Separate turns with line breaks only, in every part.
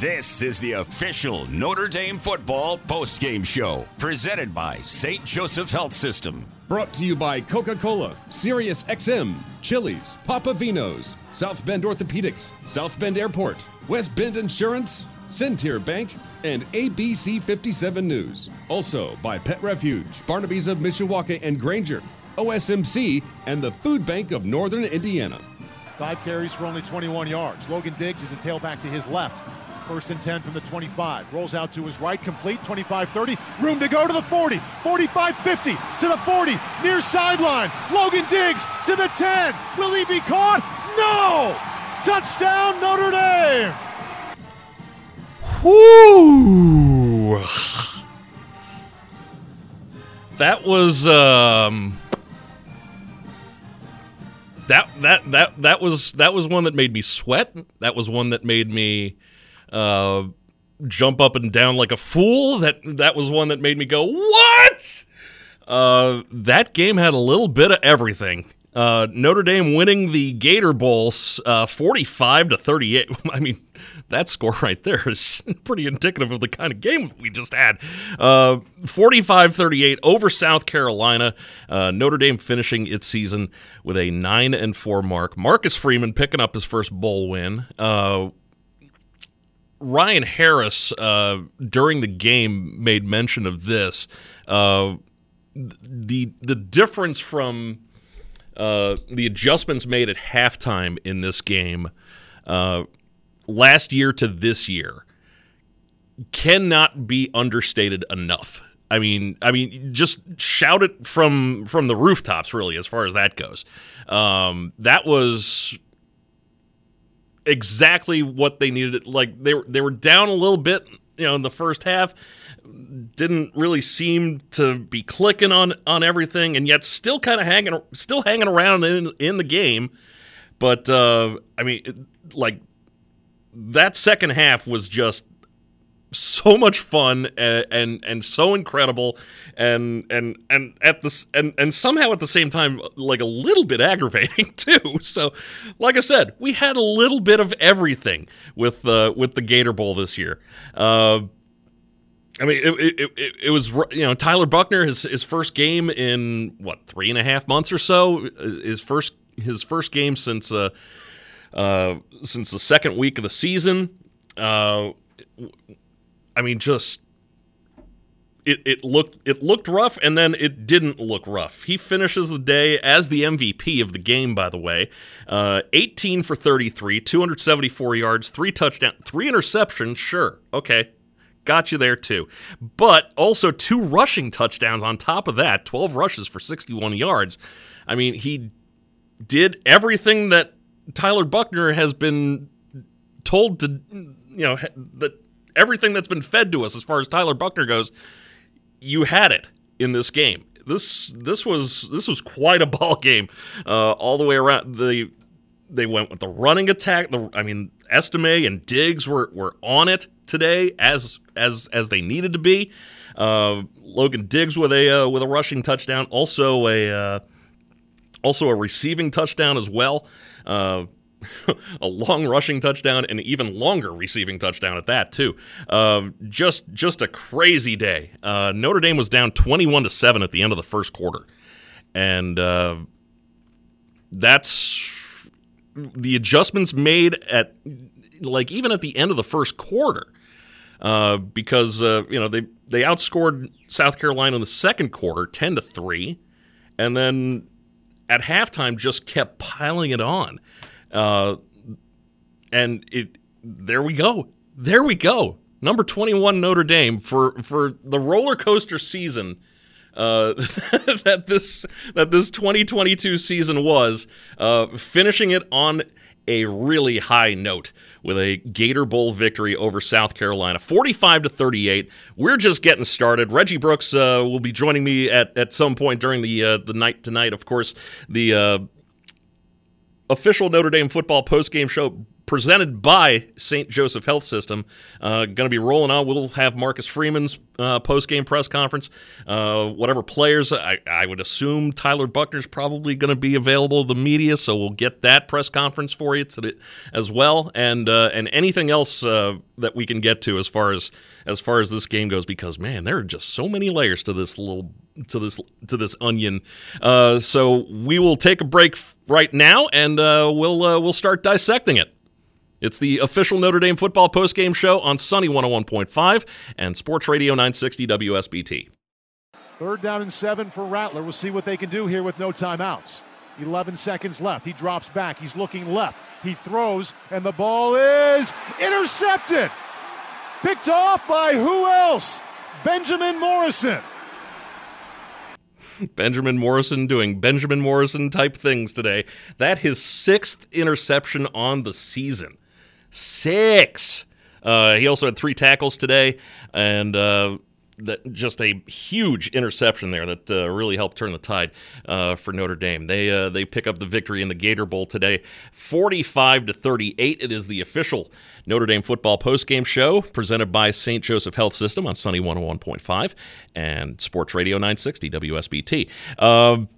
This is the official Notre Dame football postgame show, presented by St. Joseph Health System.
Brought to you by Coca Cola, Sirius XM, Chili's, Papa Vino's, South Bend Orthopedics, South Bend Airport, West Bend Insurance, Centier Bank, and ABC 57 News. Also by Pet Refuge, Barnaby's of Mishawaka and Granger, OSMC, and the Food Bank of Northern Indiana.
Five carries for only 21 yards. Logan Diggs is a tailback to his left. First and 10 from the 25. Rolls out to his right, complete, 25 30. Room to go to the 40, 45 50, to the 40, near sideline. Logan Diggs to the 10. Will he be caught? No! Touchdown, Notre Dame!
Whoo! That was um that that that that was that was one that made me sweat. That was one that made me uh, jump up and down like a fool. That that was one that made me go, "What?" Uh, that game had a little bit of everything. Uh, Notre Dame winning the Gator Bowl, uh, forty-five to thirty-eight. I mean, that score right there is pretty indicative of the kind of game we just had. Uh, 45-38 over South Carolina. Uh, Notre Dame finishing its season with a nine and four mark. Marcus Freeman picking up his first bowl win. Ryan Harris uh, during the game made mention of this. Uh, the the difference from uh, the adjustments made at halftime in this game uh, last year to this year cannot be understated enough. I mean, I mean, just shout it from from the rooftops, really, as far as that goes. Um, that was exactly what they needed. Like they were they were down a little bit, you know, in the first half. Didn't really seem to be clicking on on everything, and yet still kind of hanging still hanging around in in the game. But uh, I mean, like that second half was just so much fun and, and and, so incredible and and and at this and and somehow at the same time like a little bit aggravating too. So like i said we had a little bit of everything with uh with the gator bowl this year. Uh I mean, it, it, it, it, was you know Tyler Buchner, his his first game in what three and a half months or so? His first his first game since uh, uh since the second week of the season. Uh, I mean, just it, it looked it looked rough, and then it didn't look rough. He finishes the day as the MVP of the game. By the way, uh, 18 for 33, 274 yards, three touchdowns, three interceptions. Sure, okay, got you there too. But also two rushing touchdowns on top of that, 12 rushes for 61 yards. I mean, he did everything that Tyler Buchner has been told to, you know, that everything that's been fed to us as far as Tyler Buchner goes, you had it in this game. This this was this was quite a ball game uh, all the way around. The they went with the running attack. The, I mean, Estime and Diggs were were on it today as as as they needed to be. Uh, Logan Diggs with a uh, with a rushing touchdown, also a uh, also a receiving touchdown as well. A long rushing touchdown and even longer receiving touchdown at that too. Uh, just just a crazy day. Uh, Notre Dame was down twenty one to seven at the end of the first quarter, and uh, that's the adjustments made at like even at the end of the first quarter. Uh, because uh, you know they they outscored South Carolina in the second quarter ten to three, and then at halftime just kept piling it on. Uh, and it there we go. There we go. Number 21 Notre Dame for for the roller coaster season uh, that this that this 2022 season was, uh, finishing it on a really high note with a Gator Bowl victory over South Carolina, 45 to 38. We're just getting started. Reggie Brooks uh, will be joining me at, at some point during the uh, the night tonight. Of course, the uh, official Notre Dame football postgame show presented by St. Joseph Health System. Uh, going to be rolling on. We'll have Marcus Freeman's uh, post game press conference. Uh, whatever players, I, I, would assume Tyler Buchner's probably going to be available to the media, so we'll get that press conference for you today, as well, and uh, and anything else uh, that we can get to as far as as far as this game goes. Because man, there are just so many layers to this little to this to this onion. Uh, so we will take a break right now, and we'll we'll start dissecting it. It's the official Notre Dame football postgame show on Sunny 101.5 and Sports Radio 960 WSBT.
Third down and seven for Rattler. We'll see what they can do here with no timeouts. 11 seconds left. He drops back. He's looking left. He throws, and the ball is intercepted. Picked off by who else? Benjamin Morrison.
Benjamin Morrison doing Benjamin Morrison type things today. That his sixth interception on the season. Six. Uh, he also had three tackles today, and uh, that just a huge interception there that uh, really helped turn the tide uh, for Notre Dame. They uh, they pick up the victory in the Gator Bowl today, 45 to 38. It is the official Notre Dame football postgame show presented by St. Joseph Health System on Sunny 101.5 and Sports Radio 960 WSBT. Um,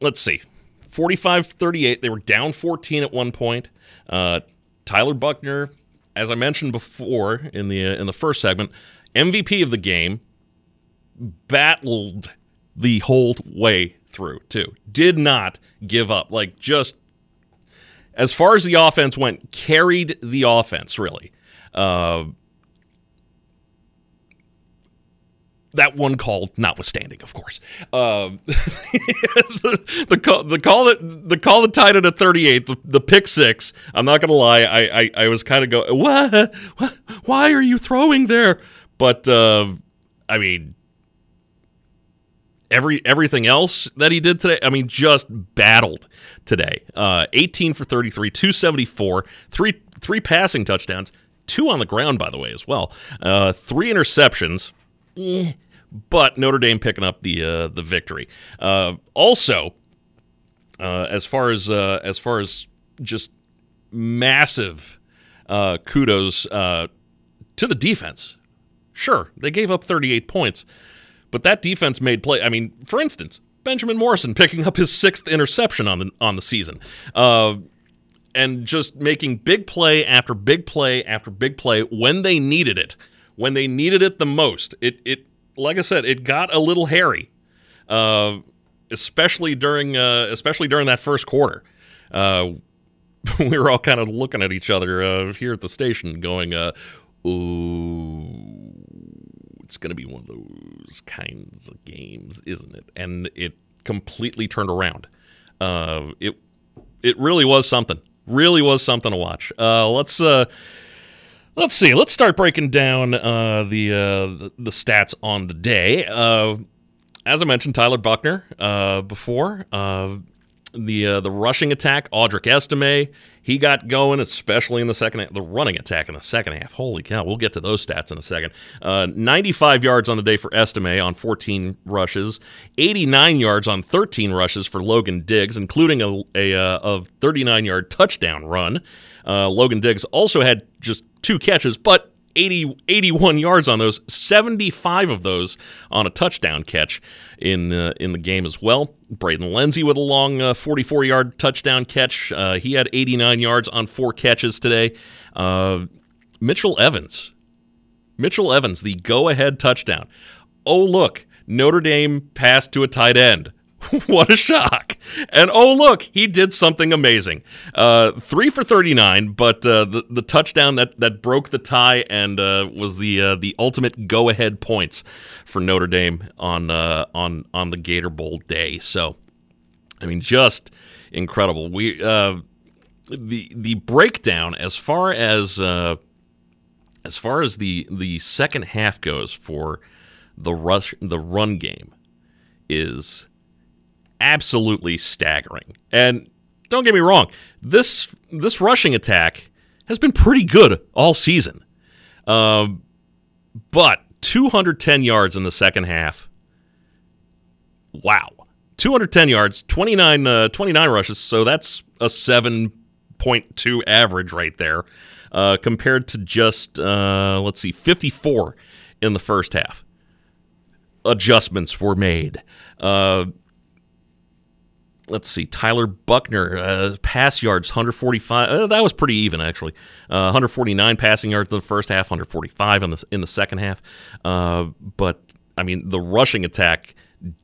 let's see, 45 38. They were down 14 at one point. Tyler Buchner, as I mentioned before in the uh, in the first segment, MVP of the game, battled the whole way through too. Did not give up. Like just as far as the offense went, carried the offense really. Uh, that one call notwithstanding, of course. Um, the, the, call, the call that the call that tied it at 38, the, the pick six. I'm not gonna lie, I I, I was kind of go, what? what? Why are you throwing there? But uh, I mean, every everything else that he did today, I mean, just battled today. Uh, 18 for 33, 274, three three passing touchdowns, two on the ground, by the way, as well. Uh, three interceptions eh, but Notre Dame picking up the uh, the victory. Uh, also, uh, as far as uh, as far as just massive uh, kudos uh, to the defense. Sure, they gave up 38 points, but that defense made play. I mean, for instance, Benjamin Morrison picking up his sixth interception on the on the season. and just making big play after big play after big play when they needed it when they needed it the most. It it like I said, it got a little hairy, uh, especially during uh, especially during that first quarter. Uh, we were all kind of looking at each other uh, here at the station, going, uh, "Ooh, it's going to be one of those kinds of games, isn't it?" And it completely turned around. Uh, it it really was something. Really was something to watch. let's Let's see. Let's start breaking down uh, the, uh, the, the stats on the day. Uh, as I mentioned, Tyler Buchner uh, before uh, the uh, the rushing attack. Audric Estime he got going, especially in the second half. The running attack in the second half. Holy cow! We'll get to those stats in a second. 95 yards on the day for Estime on 14 rushes. 89 yards on 13 rushes for Logan Diggs, including a a, a 39 yard touchdown run. Logan Diggs also had just two catches, but 80, 81 yards on those, 75 of those on a touchdown catch in uh, in the game as well. Braden Lenzy with a long 44 uh, yard touchdown catch. Uh, he had 89 yards on four catches today. Uh, Mitchell Evans. Mitchell Evans, the go ahead touchdown. Oh, look, Notre Dame passed to a tight end. what a shock. And oh, look, he did something amazing. Uh, three for 39, but uh, the, the touchdown that, that broke the tie and uh, was the uh, the ultimate go ahead points for Notre Dame on, uh, on, on the Gator Bowl day. So, I mean, just incredible. We uh, the the breakdown as far as as far as the the second half goes for the rush the run game is absolutely staggering. And don't get me wrong, this this rushing attack has been pretty good all season. Um, but 210 yards in the second half. Wow. 210 yards, 29, uh, 29 rushes, so that's a 7.2 average right there, uh, compared to just uh, let's see, 54 in the first half. Adjustments were made. Let's see, Tyler Buchner, uh, pass yards, 145. Uh, that was pretty even, actually. Uh, 149 passing yards in the first half, 145 in the, in the second half. Uh, but, I mean, the rushing attack,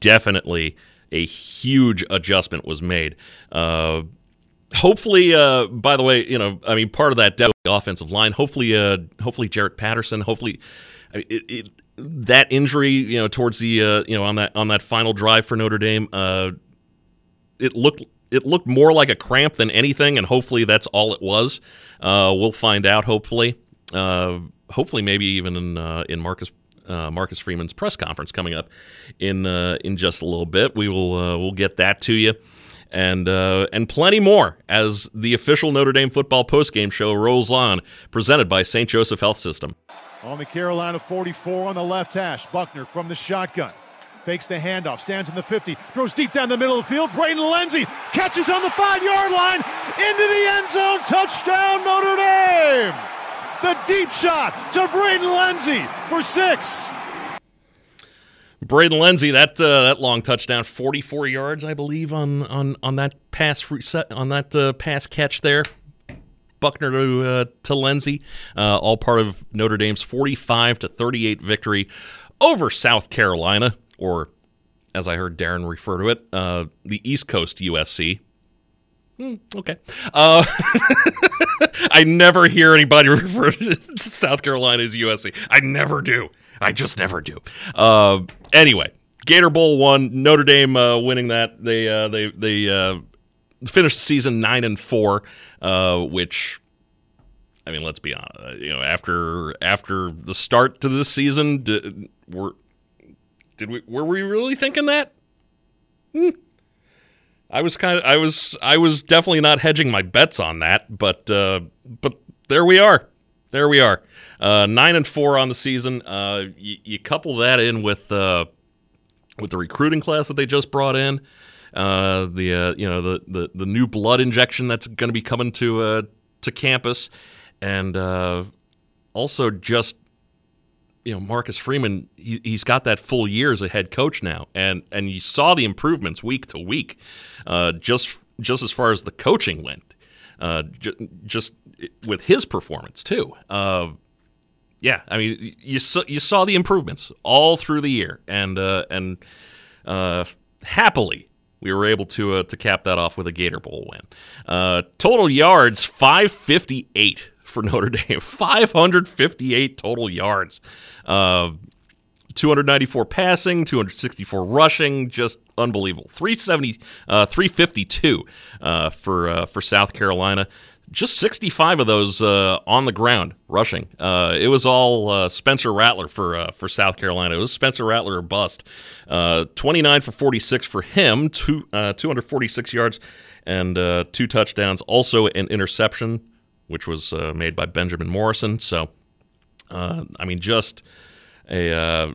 definitely a huge adjustment was made. Uh, hopefully, uh, by the way, you know, I mean, part of that offensive line, hopefully, hopefully Jarrett Patterson, hopefully, it, it, that injury, you know, towards the, you know, on that on that final drive for Notre Dame, it looked it looked more like a cramp than anything, and hopefully that's all it was. Uh, we'll find out. Hopefully, uh, hopefully maybe even in uh, in Marcus uh, Marcus Freeman's press conference coming up in uh, in just a little bit. We will uh, we'll get that to you. And and plenty more as the official Notre Dame football postgame show rolls on, presented by St. Joseph Health System.
On the Carolina 44 on the left hash, Buchner from the shotgun. Fakes the handoff, stands in the 50, throws deep down the middle of the field. Braden Lenzy catches on the five yard line into the end zone. Touchdown, Notre Dame! The deep shot to Braden Lenzy for six.
Braden Lenzy, that uh, that long touchdown, 44 yards, I believe, on on on that pass reset on that uh, pass catch there. Buchner to uh, to Lenzy, uh, all part of Notre Dame's 45 to 38 victory over South Carolina or as I heard Darren refer to it, uh, the East Coast USC. Hmm, okay. Uh, I never hear anybody refer to South Carolina as USC. I never do. I just never do. Uh, anyway, Gator Bowl won. Notre Dame uh, winning that. They uh, they they uh, finished the season nine and four, which I mean, let's be honest. You know, after after the start to this season, did, were did we were we really thinking that? Hmm. I was kind of I was I was definitely not hedging my bets on that, but uh, but there we are. There we are. Uh, nine and four on the season. Uh, you, you, couple that in with uh, with the recruiting class that they just brought in, uh, the uh, you know the, the the new blood injection that's going to be coming to to campus, and also just you know Marcus Freeman, he, has got that full year as a head coach now, and and you saw the improvements week to week, uh, just just as far as the coaching went, uh, j- just with his performance too. Uh, yeah, I mean you saw you saw the improvements all through the year, and uh, and uh, happily we were able to uh, to cap that off with a Gator Bowl win. total yards five fifty eight for Notre Dame. 558 total yards. Uh, 294 passing, 264 rushing, just unbelievable. 370, uh, 352 uh, for uh, for South Carolina. Just 65 of those uh, on the ground rushing. Uh, it was all uh, Spencer Rattler for for South Carolina. It was Spencer Rattler or bust. 29 for 46 for him, two, 246 yards and two touchdowns. Also an interception which was uh, made by Benjamin Morrison. So, uh, I mean, just a uh,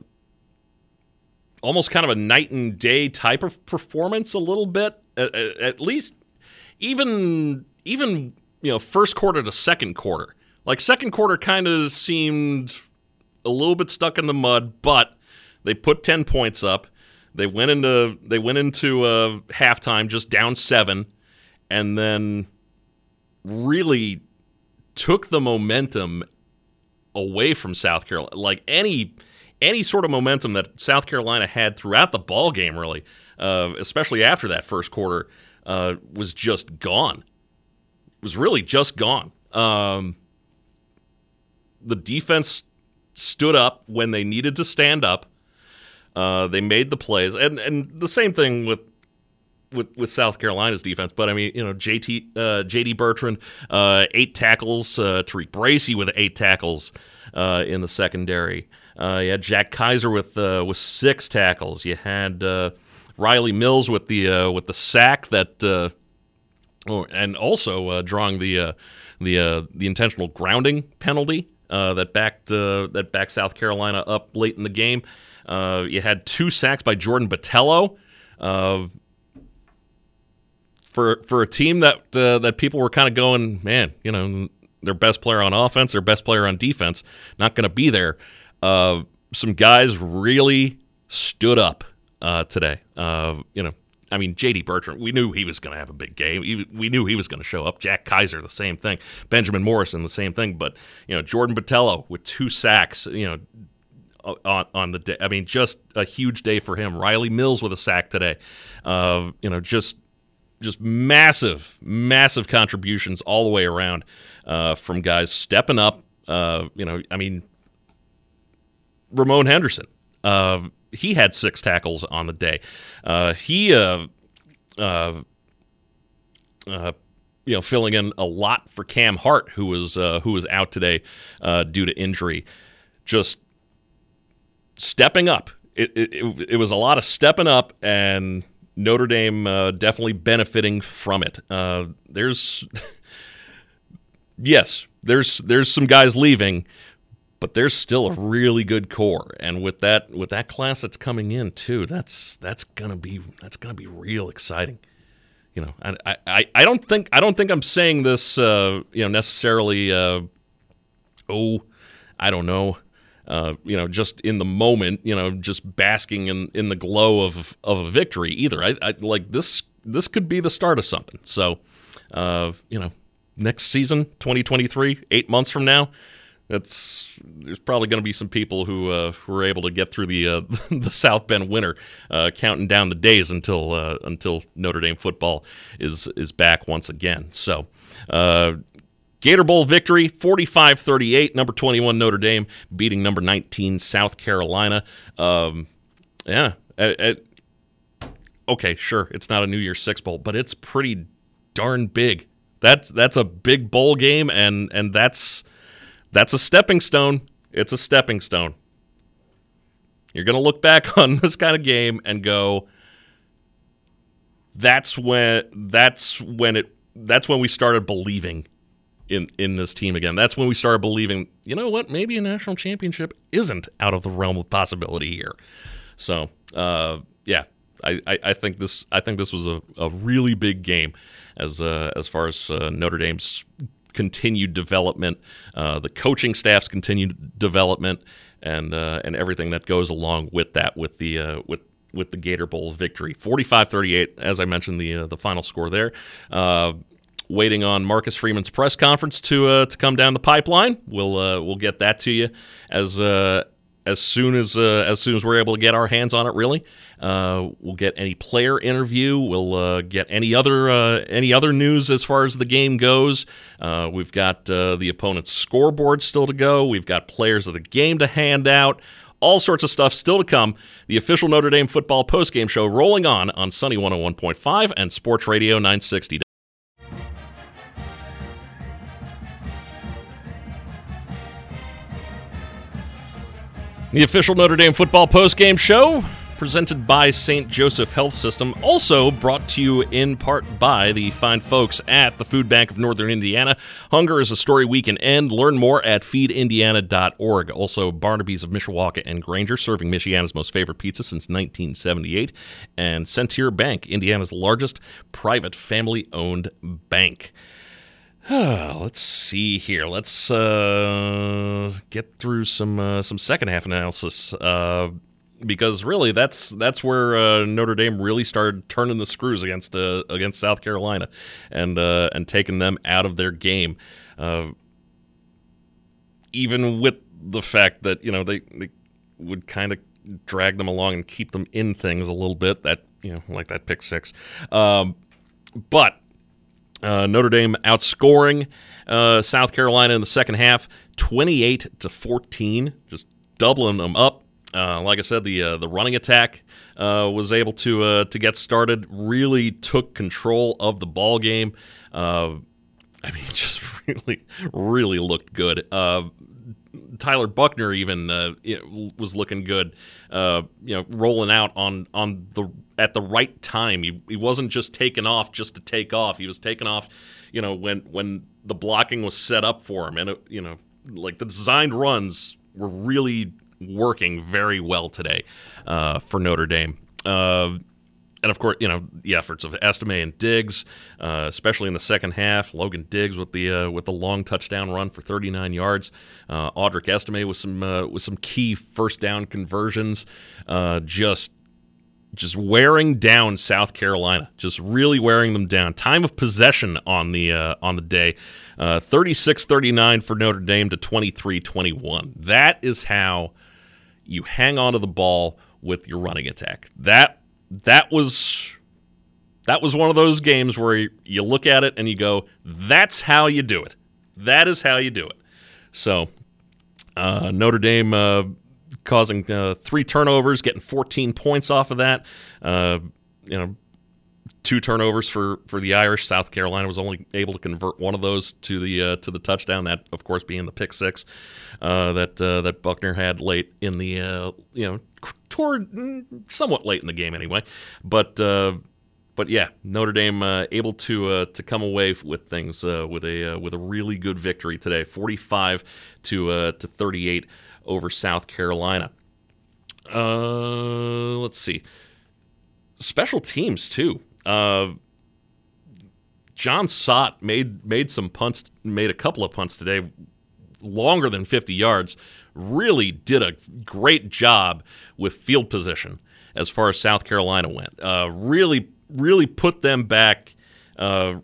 almost kind of a night and day type of performance, a little bit. At, at, least, even even you know, first quarter to second quarter. Like second quarter, kind of seemed a little bit stuck in the mud, but they put ten points up. They went into they went into uh, halftime just down seven, and then really took the momentum away from South Carolina. Like any any sort of momentum that South Carolina had throughout the ball game, really, uh, especially after that first quarter, uh, was just gone. Was really just gone. Um, the defense stood up when they needed to stand up. Uh, they made the plays, and and the same thing with with, with South Carolina's defense, but I mean, you know, JT uh, JD Bertrand, uh, eight tackles, uh, Tariq Bracy with eight tackles uh, in the secondary. Uh, you had Jack Kaiser with uh, with six tackles. You had Riley Mills with the with the sack that, oh, and also drawing the the the intentional grounding penalty that backed that backed South Carolina up late in the game. you had two sacks by Jordan Botelho. Uh, for for a team that uh, that people were kind of going, man, you know, their best player on offense, their best player on defense, not going to be there. Uh, some guys really stood up uh, today. Uh, you know, I mean, J.D. Bertrand, we knew he was going to have a big game. We knew he was going to show up. Jack Kaiser, the same thing. Benjamin Morrison, the same thing. But you know, Jordan Botelho with two sacks. You know, on, on the day. I mean, just a huge day for him. Riley Mills with a sack today. Uh, you know, just just massive, massive contributions all the way around uh, from guys stepping up. Uh, you know, I mean, Ramon Henderson. Uh, he had six tackles on the day. Uh, he, uh, uh, you know, filling in a lot for Cam Hart, who was who was out today due to injury. Just stepping up. It, it, it, was a lot of stepping up, and Notre Dame uh, definitely benefiting from it. Uh, there's, yes, there's there's some guys leaving, but there's still a really good core, and with that with that class that's coming in too, that's that's gonna be that's gonna be real exciting. You know, I I, I don't think I don't think I'm saying this uh, you know necessarily. Uh, oh, I don't know uh, you know, just in the moment, you know, just basking in, in the glow of of a victory either. I, I like this. This could be the start of something. So, uh, you know, next season, 2023, eight months from now, that's there's probably going to be some people who uh, who are able to get through the uh, the South Bend winter, uh, counting down the days until uh, until Notre Dame football is is back once again. So. Gator Bowl victory, 45 38. Number 21, Notre Dame, beating number 19, South Carolina. Um, yeah. okay, sure. It's not a New Year's Six Bowl, but it's pretty darn big. That's that's a big bowl game, and and that's that's a stepping stone. It's a stepping stone. You're going to look back on this kind of game and go, that's when that's when it that's when we started believing in in this team again. That's when we started believing, you know what, maybe a national championship isn't out of the realm of possibility here. So, uh, yeah, I, I, I, think this I think this was a, a really big game as uh, as far as uh, Notre Dame's continued development, uh, the coaching staff's continued development, and uh, and everything that goes along with that with the uh, with with the Gator Bowl victory. 45-38, as I mentioned, the the final score there waiting on Marcus Freeman's press conference to uh, to come down the pipeline. We'll uh, we'll get that to you as uh, as soon as uh, as soon as we're able to get our hands on it. Really, uh, we'll get any player interview. We'll uh, get any other any other news as far as the game goes. we've got the opponent's scoreboard still to go. We've got players of the game to hand out all sorts of stuff still to come. The official Notre Dame football postgame show rolling on on Sunny 101.5 and Sports Radio 960. The official Notre Dame football postgame show presented by St. Joseph Health System, also brought to you in part by the fine folks at the Food Bank of Northern Indiana. Hunger is a story we can end. Learn more at feedindiana.org. Also, Barnaby's of Mishawaka and Granger, serving Michiana's most favorite pizza since 1978. And Centier Bank, Indiana's largest private family owned bank. Let's see here. Let's uh, get through some uh, some second half analysis uh, because really that's that's where uh, Notre Dame really started turning the screws against uh, against South Carolina and uh, and taking them out of their game. even with the fact that you know they, they would kind of drag them along and keep them in things a little bit. That you know like that pick six, um, but uh, Notre Dame outscoring uh, South Carolina in the second half, 28 to 14, just doubling them up. Uh, like I said, the uh, the running attack uh, was able to uh, to get started. Really took control of the ball game. I mean, just really, really looked good. Tyler Buchner even uh, was looking good, uh, you know, rolling out on on the at the right time. He, he wasn't just taking off just to take off. He was taking off, you know, when when the blocking was set up for him, and it, you know, like the designed runs were really working very well today uh, for Notre Dame. Uh, and of course, you know the efforts of Estime and Diggs, uh, especially in the second half. Logan Diggs with the uh, with the long touchdown run for 39 yards. Uh, Audric Estime with some uh, with some key first down conversions. Uh, just just wearing down South Carolina, just really wearing them down. Time of possession on the uh, on the day, 36-39 for Notre Dame to 23-21. That is how you hang on to the ball with your running attack. That that was that was one of those games where you look at it and you go, "That's how you do it. That is how you do it." So uh, Notre Dame uh, causing uh, three turnovers, getting 14 points off of that. Uh, you know, two turnovers for, for the Irish. South Carolina was only able to convert one of those to the uh, to the touchdown. That, of course, being the pick six uh, that that Buchner had late in the you know toward mm, somewhat late in the game anyway. But uh, but yeah, Notre Dame uh, able to to come away with things with a with a really good victory today, forty five to to thirty eight over South Carolina. let's see. Special teams too. Uh, Jon Sot made made some punts, made a couple of punts today, longer than 50 yards. Really did a great job with field position as far as South Carolina went. Uh, really, really put them back, uh,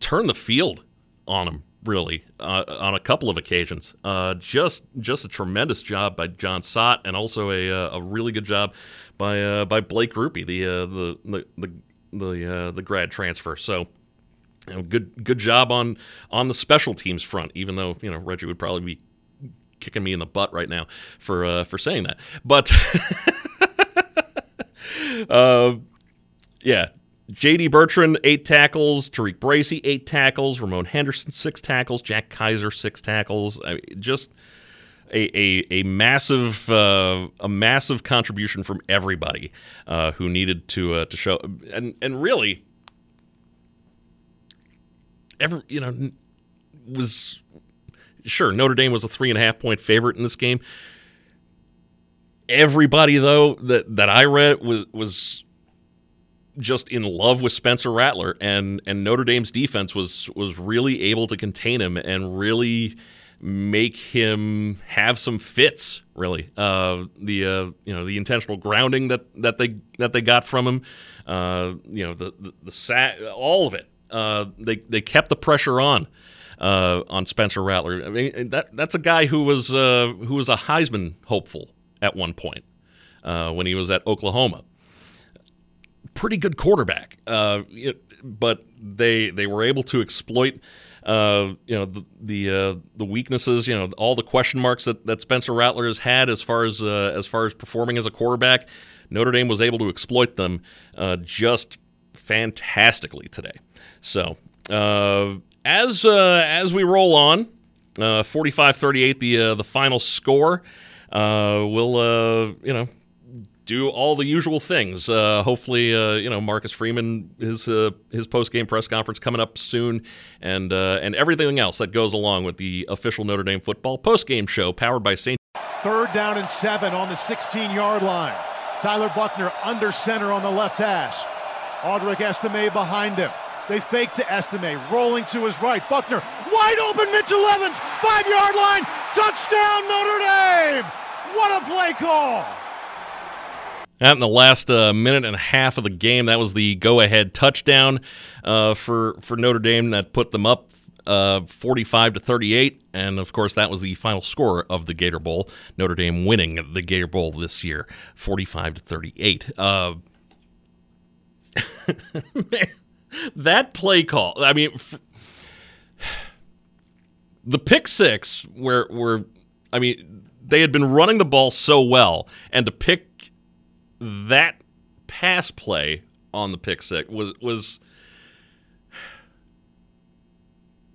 turn the field on them. Really, uh, on a couple of occasions, uh, just just a tremendous job by Jon Sot, and also a, uh, a really good job by uh, by Blake Grupe, the uh, the the the the, uh, the grad transfer. So. You know, good good job on on the special teams front. Even though you know Reggie would probably be kicking me in the butt right now for uh, for saying that, but uh, yeah, J.D. Bertrand eight tackles, Tariq Bracy eight tackles, Ramon Henderson six tackles, Jack Kaiser six tackles. I mean, just a, a, a massive uh, a massive contribution from everybody uh, who needed to uh, to show and and really every you know was sure Notre Dame was a three and a half point favorite in this game. Everybody though that that I read was was just in love with Spencer Rattler and and Notre Dame's defense was was really able to contain him and really make him have some fits. Really, uh, the uh, you know the intentional grounding that, that they that they got from him, uh, you know the the, the all of it. Uh, they they kept the pressure on uh, on Spencer Rattler. I mean that that's a guy who was uh, who was a Heisman hopeful at one point when he was at Oklahoma. Pretty good quarterback, it, but they they were able to exploit uh, you know the the, uh, the, weaknesses, you know all the question marks that, that Spencer Rattler has had as far as uh, as far as performing as a quarterback. Notre Dame was able to exploit them uh, just fantastically today. So uh, as as we roll on, 45-38, the the final score. we'll you know do all the usual things. Uh, hopefully, uh, you know Marcus Freeman his uh, his post game press conference coming up soon, and uh, and everything else that goes along with the official Notre Dame football post game show powered by St.
Third down and seven on the 16 yard line. Tyler Buchner under center on the left hash. Audric Estime behind him. They fake to Estime, rolling to his right. Buchner, wide open. Mitchell Evans, five yard line, touchdown Notre Dame. What a play call!
Out in the last uh, minute and a half of the game, that was the go-ahead touchdown uh, for for Notre Dame that put them up uh, 45 to 38, and of course that was the final score of the Gator Bowl. Notre Dame winning the Gator Bowl this year, 45 to 38. Uh, that play call. I mean, f- the pick six, where where I mean they had been running the ball so well, and to pick that pass play on the pick six was was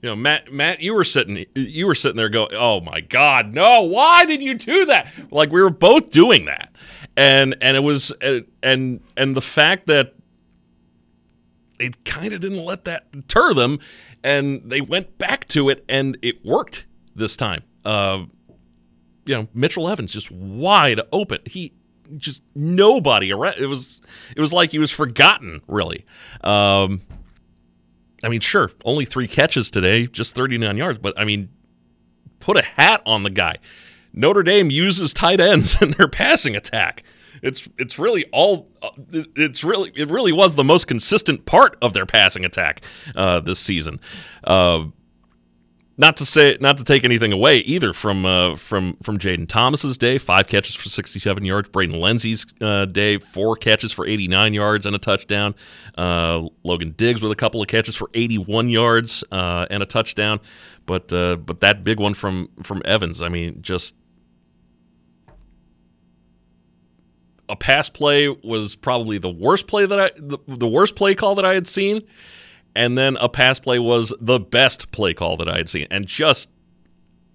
you know Matt Matt you were sitting you were sitting there going oh my god no why did you do that like we were both doing that and and it was and and the fact that they kind of didn't let that deter them and they went back to it and it worked this time uh you know Mitchell Evans just wide open he just nobody around. It was it was like he was forgotten, really. Um, I mean, sure, only three catches today, just 39 yards, but I mean, put a hat on the guy. Notre Dame uses tight ends in their passing attack. It's it's really all it's really it really was the most consistent part of their passing attack uh, this season. Uh, not to say, not to take anything away either from uh, from from Jayden Thomas's day, five catches for 67 yards. Braden Lenzy's uh, day, four catches for 89 yards and a touchdown. Uh, Logan Diggs with a couple of catches for 81 yards uh, and a touchdown. But uh, but that big one from from Evans, I mean, just a pass play was probably the worst play that I the, the worst play call that I had seen and then a pass play was the best play call that I had seen. And just,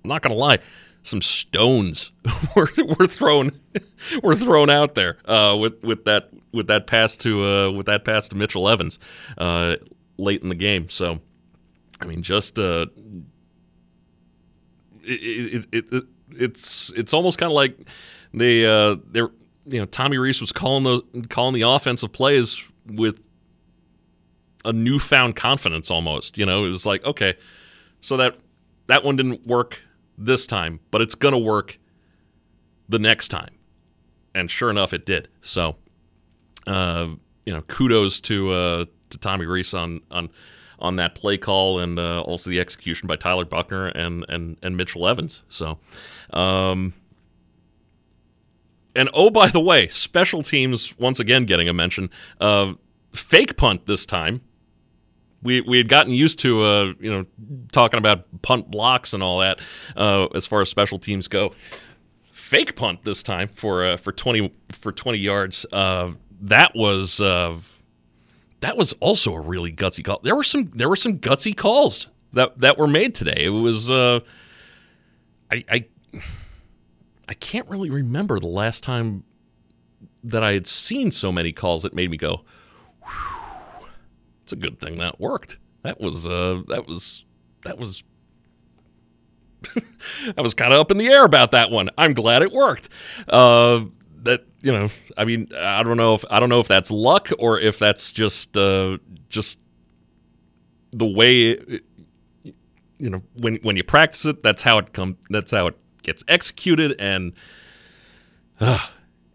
I'm not gonna lie, some stones were, were thrown were thrown out there uh, with with that with that pass to uh, with that pass to Mitchell Evans uh, late in the game. So, I mean, just uh, it, it, it, it's it's almost kind of like they uh, they're you know Tommy Rees was calling those calling the offensive plays with a newfound confidence almost. You know, it was like, okay, so that that one didn't work this time, but it's gonna work the next time. And sure enough, it did. So, uh, you know, kudos to uh, to Tommy Rees on on on that play call and uh, also the execution by Tyler Buchner and and and Mitchell Evans. So, um, and oh by the way, special teams once again getting a mention. Uh, fake punt this time we we had gotten used to uh, you know talking about punt blocks and all that uh, as far as special teams go. Fake punt this time for uh, for twenty for twenty yards. Uh, that was uh, that was also a really gutsy call. There were some there were some gutsy calls that that were made today. It was I, I I can't really remember the last time that I had seen so many calls that made me go. It's a good thing that worked. That was uh, that was that was I was kind of up in the air about that one. I'm glad it worked. Uh, that you know, I mean, I don't know if I don't know if that's luck or if that's just uh, just the way it, you know when when you practice it. That's how it come. That's how it gets executed, and uh,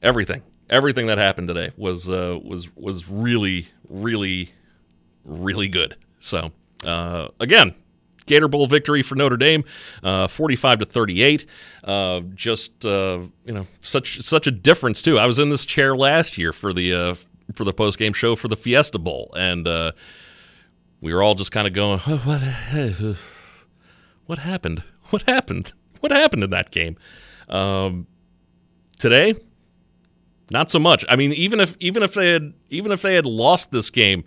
everything everything that happened today was uh, was was really really really good. So uh, again, Gator Bowl victory for Notre Dame, uh, 45 to 38. Uh, just uh, you know, such such a difference too. I was in this chair last year for the uh, for the post game show for the Fiesta Bowl, and uh, we were all just kind of going, "What? What happened? What happened? What happened in that game?" Um, today, not so much. I mean, even if even if they had even if they had lost this game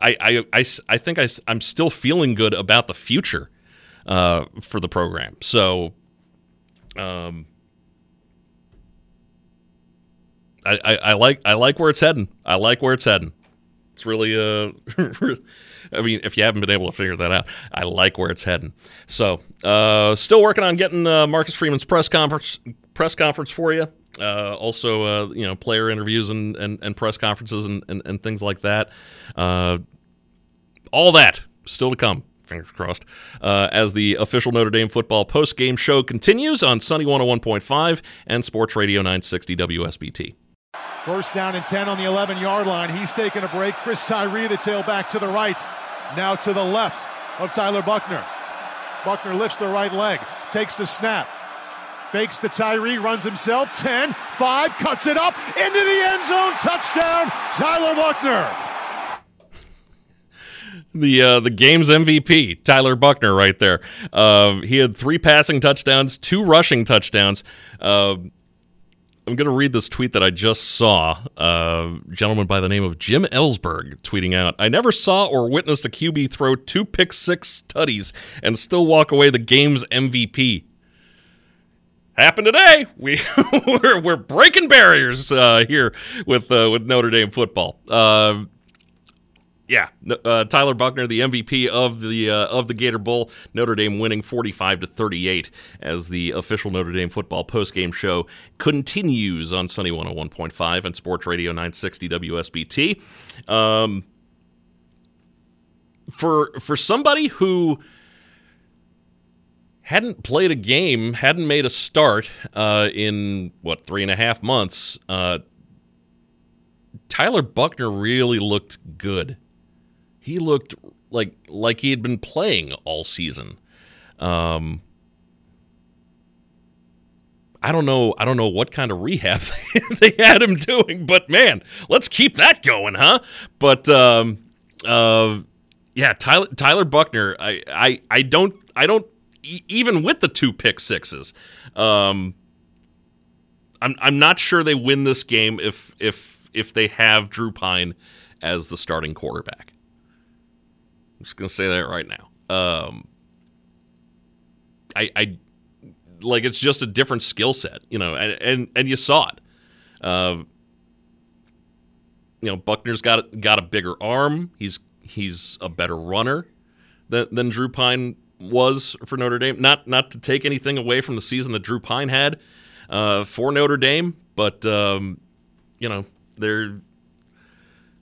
I, I, I, I think I, I'm still feeling good about the future uh, for the program. So, um, I, I, I, like I like where it's heading. I like where it's heading. It's really uh, I mean, if you haven't been able to figure that out, I like where it's heading. So, uh, still working on getting uh, Marcus Freeman's press conference press conference for you. Uh, also, uh, you know, player interviews and, and, and press conferences and, and, and, things like that. Uh, all that still to come. Fingers crossed. Uh, as the official Notre Dame football post game show continues on Sunny 101.5 and Sports Radio 960 WSBT.
First down and 10 on the 11 yard line. He's taking a break. Chris Tyree, the tailback to the right. Now to the left of Tyler Buchner. Buchner lifts the right leg, takes the snap, Fakes to Tyree, runs himself. 10, 5, cuts it up into the end zone. Touchdown, Tyler Buchner
The uh, the game's MVP, Tyler Buchner, right there. Uh, he had three passing touchdowns, two rushing touchdowns. Uh, I'm going to read this tweet that I just saw. Uh, a gentleman by the name of Jim Ellsberg tweeting out I never saw or witnessed a QB throw two pick six tutties and still walk away the game's MVP happened today. We we're, we're breaking barriers uh, here with uh, with Notre Dame football. Yeah, uh, Tyler Buchner, the MVP of the uh, of the Gator Bowl, Notre Dame winning 45 to 38 as the official Notre Dame football postgame show continues on Sunny 101.5 and Sports Radio 960 WSBT. Um, for for somebody who hadn't played a game, hadn't made a start uh, in what three and a half months, uh, Tyler Buchner really looked good he looked like like he had been playing all season. Um, I don't know. I don't know what kind of rehab they had him doing, but man, let's keep that going, huh? But um, uh, yeah, Tyler Tyler Buchner. I, I I don't I don't even with the two pick sixes. Um, I'm I'm not sure they win this game if if if they have Drew Pyne as the starting quarterback. I'm just gonna say that right now. Um, I, I like it's just a different skill set, you know, and, and and you saw it. Uh, you know, Buchner's got got a bigger arm. He's he's a better runner than than Drew Pyne was for Notre Dame. Not not to take anything away from the season that Drew Pyne had uh, for Notre Dame, but um, you know, they're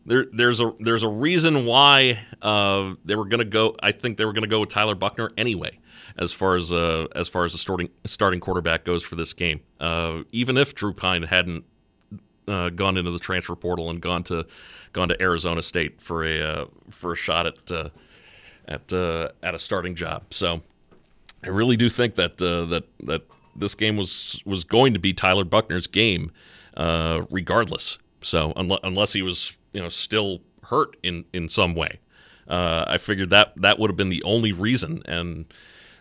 there, there's a there's a reason why uh, they were going to go. I think they were going to go with Tyler Buchner anyway, as far as uh, as far as the starting starting quarterback goes for this game. Uh, even if Drew Pyne hadn't uh, gone into the transfer portal and gone to gone to Arizona State for a uh, for a shot at uh, at at a starting job. So I really do think that that that this game was was going to be Tyler Buchner's game, regardless. So unless, unless he was you know still hurt in in some way. Uh, I figured that that would have been the only reason, and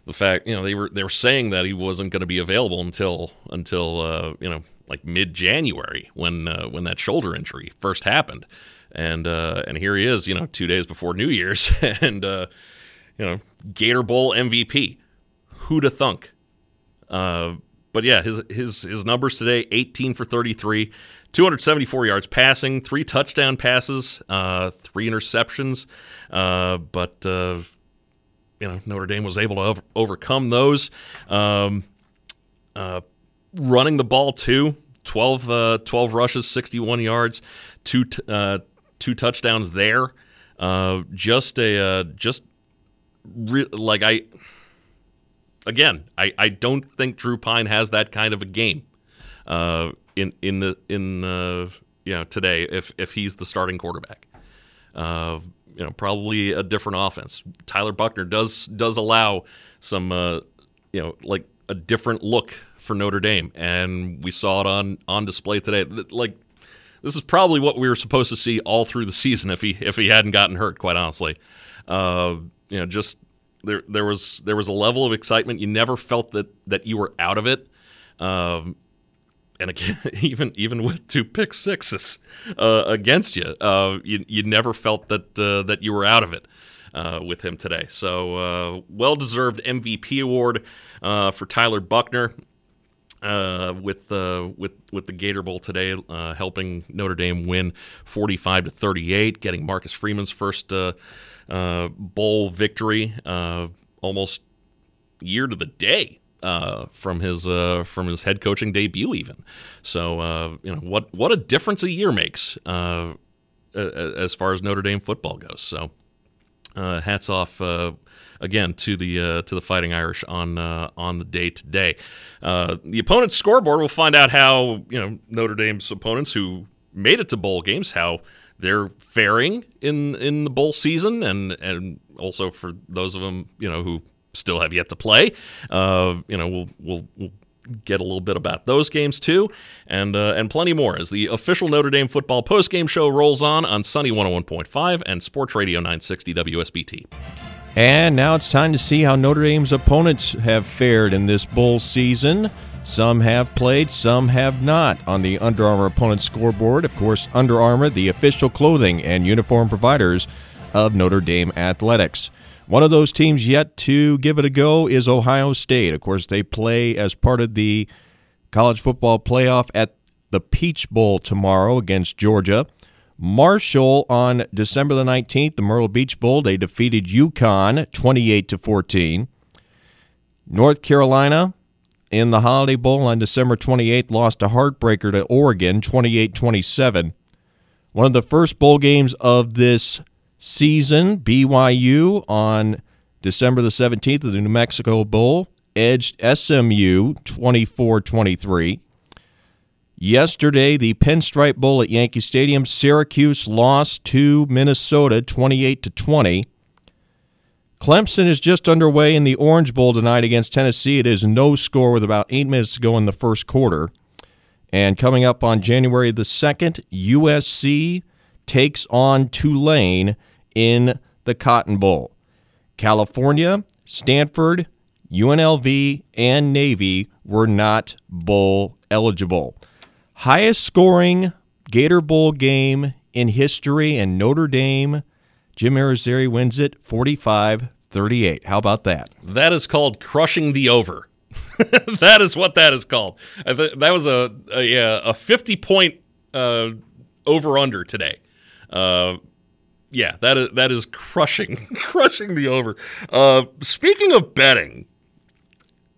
the fact you know they were they were saying that he wasn't going to be available until until uh, you know like mid January when uh, when that shoulder injury first happened, and uh, and here he is, you know, two days before New Year's, and uh, you know Gator Bowl MVP. Who'da thunk? Uh, but yeah, his his his numbers today: 18 for 33, 274 yards passing, three touchdown passes, uh, three interceptions. Uh, but uh, you know Notre Dame was able to over- overcome those. Um, uh, running the ball too, 12, uh, 12 rushes, 61 yards, two t- uh, two touchdowns there. just a just re- like I again, I, I don't think Drew Pyne has that kind of a game. Uh, in in the in uh, you know today if if he's the starting quarterback. Uh, you know, probably a different offense. Tyler Buchner does does allow some uh, you know like a different look for Notre Dame, and we saw it on on display today. Like this is probably what we were supposed to see all through the season if he if he hadn't gotten hurt. Quite honestly, uh, you know, just there there was there was a level of excitement. You never felt that that you were out of it. Um, and again, even even with two pick sixes uh, against you, uh, you, you never felt that uh, that you were out of it uh, with him today. So uh, well deserved MVP award uh, for Tyler Buchner. with with with the Gator Bowl today, helping Notre Dame win forty five to thirty eight, getting Marcus Freeman's first bowl victory, almost year to the day uh, from his uh, from his head coaching debut, even. So uh, you know what what a difference a year makes uh, as far as Notre Dame football goes. So uh, hats off uh, again to the to the Fighting Irish on on the day today. the opponent's scoreboard We'll find out how you know Notre Dame's opponents who made it to bowl games how they're faring in in the bowl season and and also for those of them you know who still have yet to play. Uh, you know, we'll, we'll, we'll get a little bit about those games too, and uh, and plenty more as the official Notre Dame football postgame show rolls on on Sunny 101.5 and Sports Radio 960 WSBT.
And now it's time to see how Notre Dame's opponents have fared in this bowl season. Some have played, some have not on the Under Armour opponent scoreboard. Of course, Under Armour, the official clothing and uniform providers of Notre Dame athletics. One of those teams yet to give it a go is Ohio State. Of course, they play as part of the college football playoff at the Peach Bowl tomorrow against Georgia. Marshall on December the 19th, the Myrtle Beach Bowl, they defeated UConn 28 to 14. North Carolina in the Holiday Bowl on December 28th lost a heartbreaker to Oregon 28-27. One of the first bowl games of this season, BYU on December the 17th of the New Mexico Bowl edged SMU 24-23. Yesterday, the Pinstripe Bowl at Yankee Stadium, Syracuse lost to Minnesota 28 to 20. Clemson is just underway in the Orange Bowl tonight against Tennessee. It is no score with about eight minutes to go in the first quarter. And coming up on January the 2nd, USC takes on Tulane in the Cotton Bowl. California, Stanford, UNLV, and Navy were not bowl eligible highest scoring Gator Bowl game in history, and Notre Dame, Jim Irizarry wins it 45 38. How about that?
That is called crushing the over. that is what that is called. That was a a, a 50 point uh, over under today. Uh, yeah, that is that is crushing crushing the over. Uh, speaking of betting,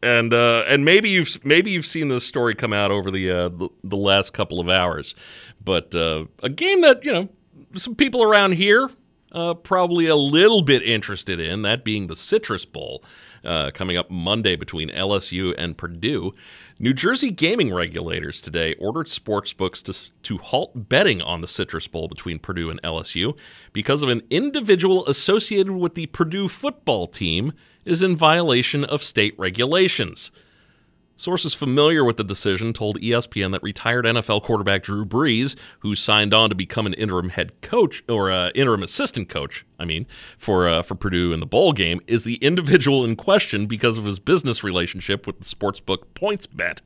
and uh, and maybe you've maybe you've seen this story come out over the uh, the, the, last couple of hours, but uh, a game that you know some people around here uh, probably a little bit interested in that being the Citrus Bowl uh, coming up Monday between LSU and Purdue. New Jersey gaming regulators today ordered sportsbooks to, to halt betting on the Citrus Bowl between Purdue and LSU because of an individual associated with the Purdue football team is in violation of state regulations. Sources familiar with the decision told ESPN that retired NFL quarterback Drew Brees, who signed on to become an interim head coach or uh, interim assistant coach, I mean, for uh, for Purdue in the bowl game, is the individual in question because of his business relationship with the sportsbook PointsBet.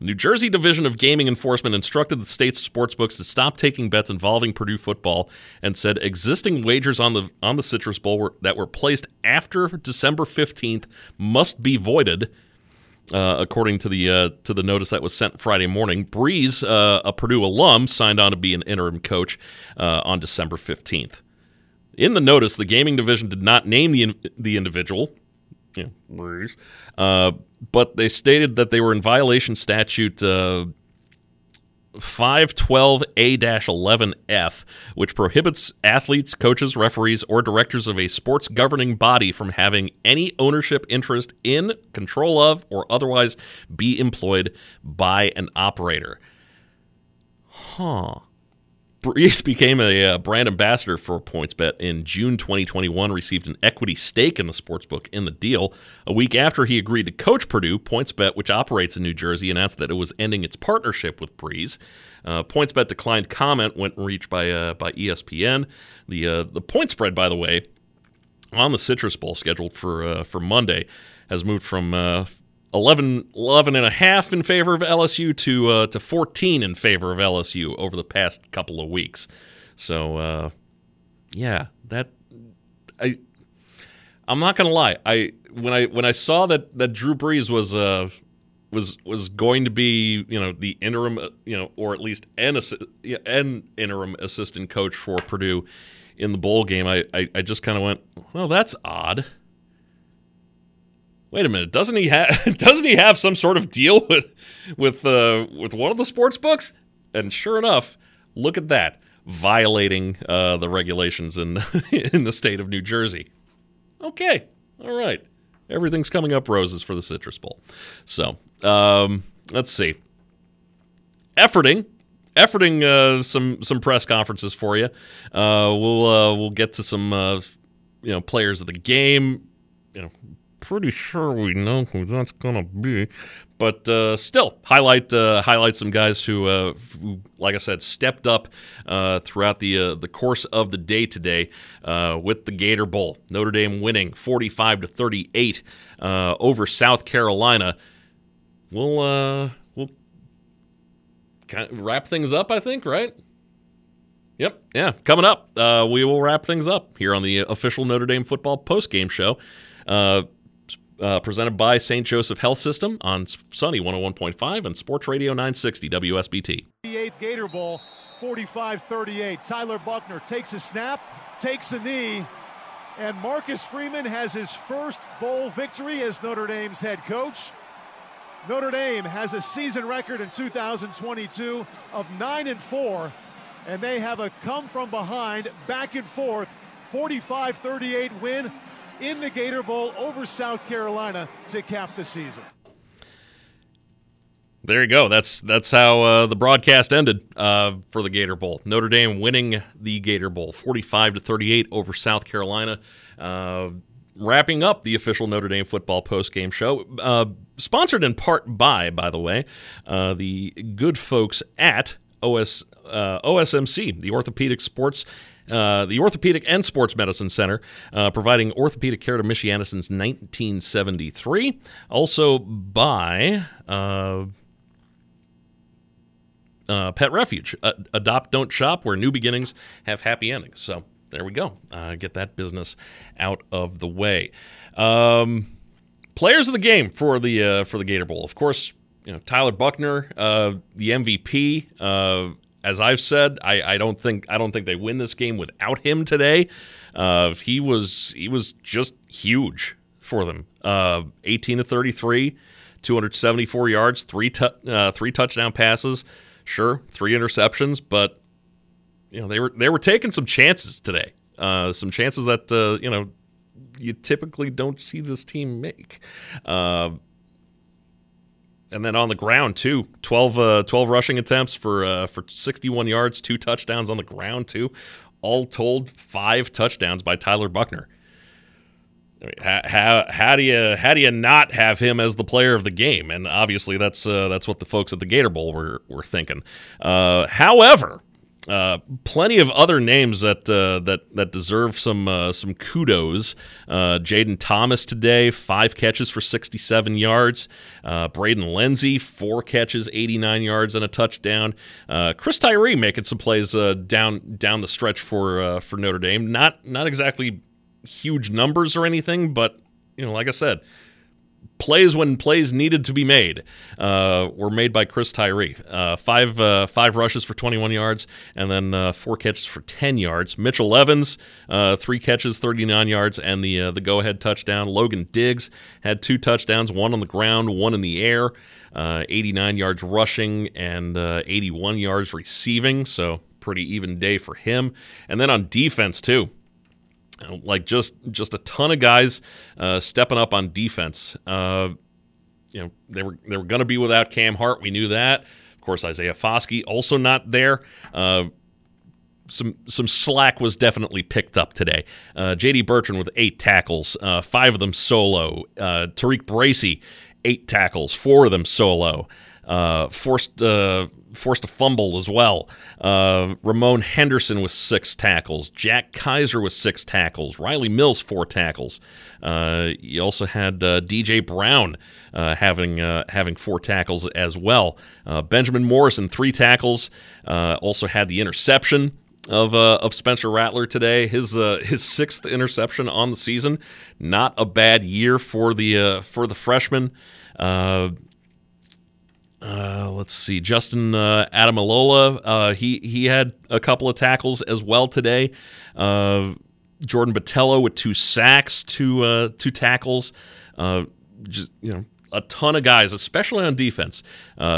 The New Jersey Division of Gaming Enforcement instructed the state's sportsbooks to stop taking bets involving Purdue football and said existing wagers on the on the Citrus Bowl were, that were placed after December 15th must be voided. Uh, according to the uh, to the notice that was sent Friday morning, Brees, uh, a Purdue alum, signed on to be an interim coach uh, on December 15th. In the notice, the gaming division did not name the the individual, yeah, Brees, uh, but they stated that they were in violation statute uh, 512A-11F, which prohibits athletes, coaches, referees, or directors of a sports governing body from having any ownership interest in, control of, or otherwise be employed by an operator. Huh. Brees became a uh, brand ambassador for PointsBet in June 2021, received an equity stake in the sportsbook in the deal. A week after he agreed to coach Purdue, PointsBet, which operates in New Jersey, announced that it was ending its partnership with Brees. Uh, PointsBet declined comment when reached by uh, by ESPN. The uh, the point spread, by the way, on the Citrus Bowl scheduled for uh, for Monday has moved from uh, 11, 11 and a half in favor of LSU to uh, to 14 in favor of LSU over the past couple of weeks. So uh, yeah, that I I'm not gonna lie. I when I when I saw that that Drew Brees was uh was was going to be you know the interim uh, you know or at least an an interim assistant coach for Purdue in the bowl game, I I, I just kind of went, well, that's odd wait a minute, doesn't he have doesn't he have some sort of deal with with uh, with one of the sports books? And sure enough, look at that, violating uh, the regulations in in the state of New Jersey. Okay, all right, everything's coming up roses for the Citrus Bowl. So um, let's see, efforting. Efforting uh, some some press conferences for you. Uh, we'll uh, we'll get to some uh, you know players of the game. You know pretty sure we know who that's gonna be. But uh, still, highlight uh, highlight some guys who, uh, who, like I said, stepped up uh, throughout the uh, the course of the day today uh, with the Gator Bowl. Notre Dame winning 45 to 38 over South Carolina. We'll we'll kind of wrap things up, I think, right? Yep. Yeah. Coming up, uh, we will wrap things up here on the official Notre Dame football post game show. Uh, uh, presented by St. Joseph Health System on Sunny 101.5 and Sports Radio 960 WSBT.
The eighth Gator Bowl 45 38. Tyler Buchner takes a snap, takes a knee, and Marcus Freeman has his first bowl victory as Notre Dame's head coach. Notre Dame has a season record in 2022 of 9 and 4, and they have a come from behind, back and forth, 45 38 win in the Gator Bowl over South Carolina to cap the season.
There you go. That's that's how uh, the broadcast ended uh, for the Gator Bowl. Notre Dame winning the Gator Bowl, forty-five to thirty-eight over South Carolina. Uh, wrapping up the official Notre Dame football post-game show, uh, sponsored in part by, by the way, uh, the good folks at OS uh, OSMC, the Orthopedic Sports uh, the Orthopedic and Sports Medicine Center, uh, providing orthopedic care to Michiana since 1973. Also by uh, uh, Pet Refuge, adopt, don't shop, where new beginnings have happy endings. So there we go. Uh, get that business out of the way. Um, players of the game for the uh, for the Gator Bowl, of course. You know Tyler Buchner, uh, the MVP. Uh, as I've said, I, I, don't think I don't think they win this game without him today. Uh, he was he was just huge for them. 18 to 33, 274 yards, three tu- three touchdown passes. Sure, three interceptions, but you know they were they were taking some chances today. Uh, some chances that uh, you know you typically don't see this team make. And then on the ground too, 12, uh, 12 rushing attempts for uh, for 61 yards, two touchdowns on the ground too. All told, five touchdowns by Tyler Buchner. how, how, how do you how do you not have him as the player of the game? And obviously that's uh, that's what the folks at the Gator Bowl were were thinking. Uh, however, uh, plenty of other names that uh, that that deserve some uh, some kudos. Uh, Jayden Thomas today, five catches for 67 yards. Uh, Braden Lenzy, four catches, 89 yards and a touchdown. Chris Tyree making some plays down down the stretch for for Notre Dame. Not not exactly huge numbers or anything, but you know, like I said, plays when plays needed to be made uh, were made by Chris Tyree. Uh, five uh, five rushes for 21 yards, and then uh, four catches for 10 yards. Mitchell Evans, uh, three catches, 39 yards, and the uh, the go ahead touchdown. Logan Diggs had two touchdowns, one on the ground, one in the air. 89 yards rushing and 81 yards receiving, so pretty even day for him. And then on defense too, like just just a ton of guys uh, stepping up on defense. Uh, you know they were they were going to be without Cam Hart. We knew that. Of course, Isaiah Foskey also not there. Uh, some some slack was definitely picked up today. Uh, J.D. Bertrand with eight tackles, uh, five of them solo. Uh, Tariq Bracy eight tackles, four of them solo. forced forced a fumble as well. Uh, Ramon Henderson with six tackles. Jack Kaiser with six tackles. Riley Mills four tackles. Uh, you also had uh, DJ Brown uh, having uh, having four tackles as well. Uh, Benjamin Morrison three tackles. also had the interception of uh, of Spencer Rattler today. His uh, his sixth interception on the season. Not a bad year for the uh, for the freshman. Uh, let's see, Justin uh, Ademilola. Uh, he he had a couple of tackles as well today. Uh, Jordan Botelho with two sacks, two uh, two tackles. Uh, just you know, a ton of guys, especially on defense,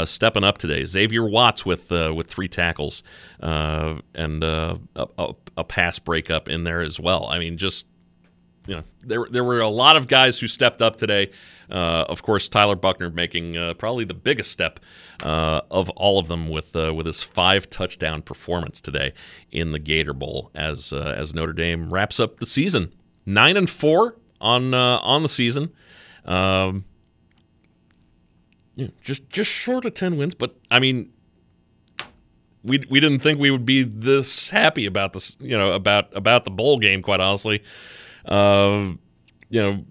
stepping up today. Xavier Watts with with three tackles and a, a, a pass breakup in there as well. I mean, just you know, there there were a lot of guys who stepped up today. Uh, of course, Tyler Buchner making uh, probably the biggest step uh, of all of them with with his five touchdown performance today in the Gator Bowl as as Notre Dame wraps up the season nine and four on on the season. Um, just just short of ten wins, but I mean, we we didn't think we would be this happy about this, you know, about about the bowl game. Quite honestly, uh, you know,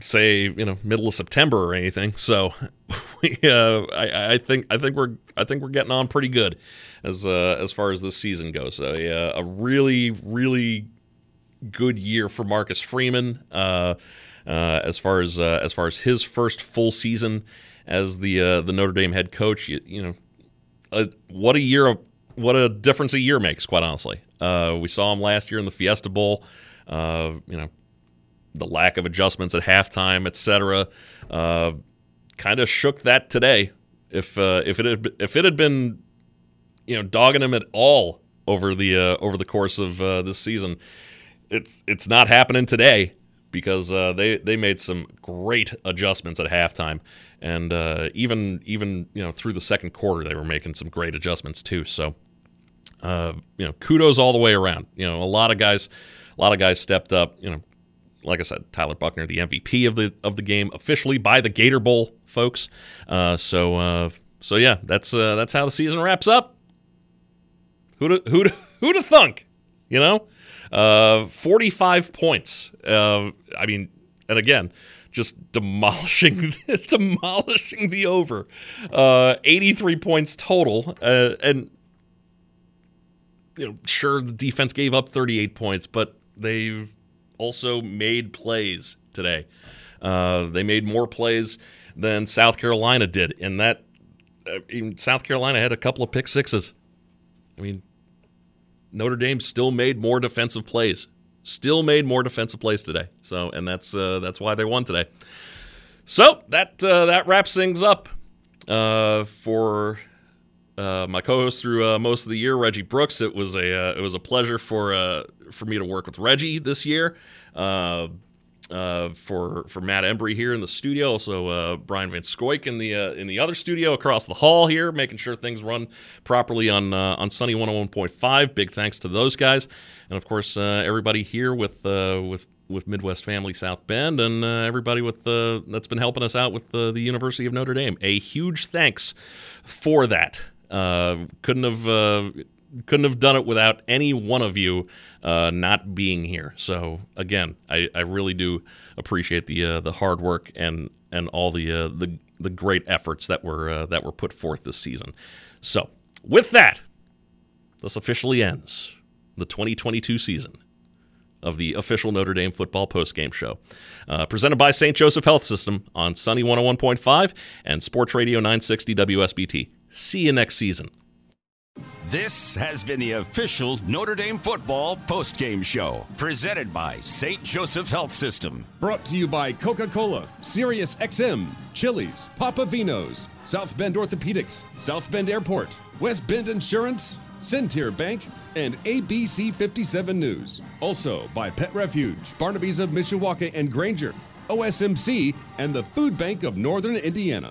say you know middle of September or anything. So we, uh, I, I, think I think we're I think we're getting on pretty good as uh, as far as this season goes. A really really good year for Marcus Freeman uh, uh as far as uh, as far as his first full season as the uh, the Notre Dame head coach. You, you know, what a year of what a difference a year makes. Quite honestly, uh, we saw him last year in the Fiesta Bowl. Uh, you know, the lack of adjustments at halftime, etc. Uh, kind of shook that today. If uh, if it had if it had been you know dogging him at all over the uh, over the course of uh, this season, it's it's not happening today because uh, they they made some great adjustments at halftime, and uh, even even you know through the second quarter they were making some great adjustments too. So you know kudos all the way around. You know a lot of guys a lot of guys stepped up. You know like I said, Tyler Buchner, the MVP of the of the game, officially by the Gator Bowl folks. Uh, so uh, so yeah, that's uh, that's how the season wraps up. Who to who to who to thunk, you know? Uh, 45 points. Uh, I mean, and again, just demolishing demolishing the over. Uh, 83 points total, and you know, sure the defense gave up 38 points, but they also made plays today. Uh, they made more plays than South Carolina did, and that uh, South Carolina had a couple of pick sixes. I mean, Notre Dame still made more defensive plays. Still made more defensive plays today. So, and that's uh, that's why they won today. So that uh, that wraps things up uh, for uh, my co-host through uh, most of the year, Reggie Brooks. It was a uh, it was a pleasure for uh, for me to work with Reggie this year. Uh, uh, for for Matt Embry here in the studio, also uh, Brian Van Scoik in the uh, in the other studio across the hall here, making sure things run properly on uh, on Sunny 101.5. Big thanks to those guys, and of course uh, everybody here with uh, with with Midwest Family South Bend and everybody with that's been helping us out with the University of Notre Dame. A huge thanks for that. Couldn't have couldn't have done it without any one of you uh, not being here. So again, I, I really do appreciate the uh, the hard work and and all the uh, the the great efforts that were uh, that were put forth this season. So with that, this officially ends the 2022 season of the official Notre Dame football postgame show. Uh, presented by St. Joseph Health System on Sunny 101.5 and Sports Radio 960 WSBT. See you next season.
This has been the official Notre Dame football postgame show, presented by St. Joseph Health System.
Brought to you by Coca Cola, Sirius XM, Chili's, Papa Vino's, South Bend Orthopedics, South Bend Airport, West Bend Insurance, Centier Bank, and ABC 57 News. Also by Pet Refuge, Barnaby's of Mishawaka and Granger, OSMC, and the Food Bank of Northern Indiana.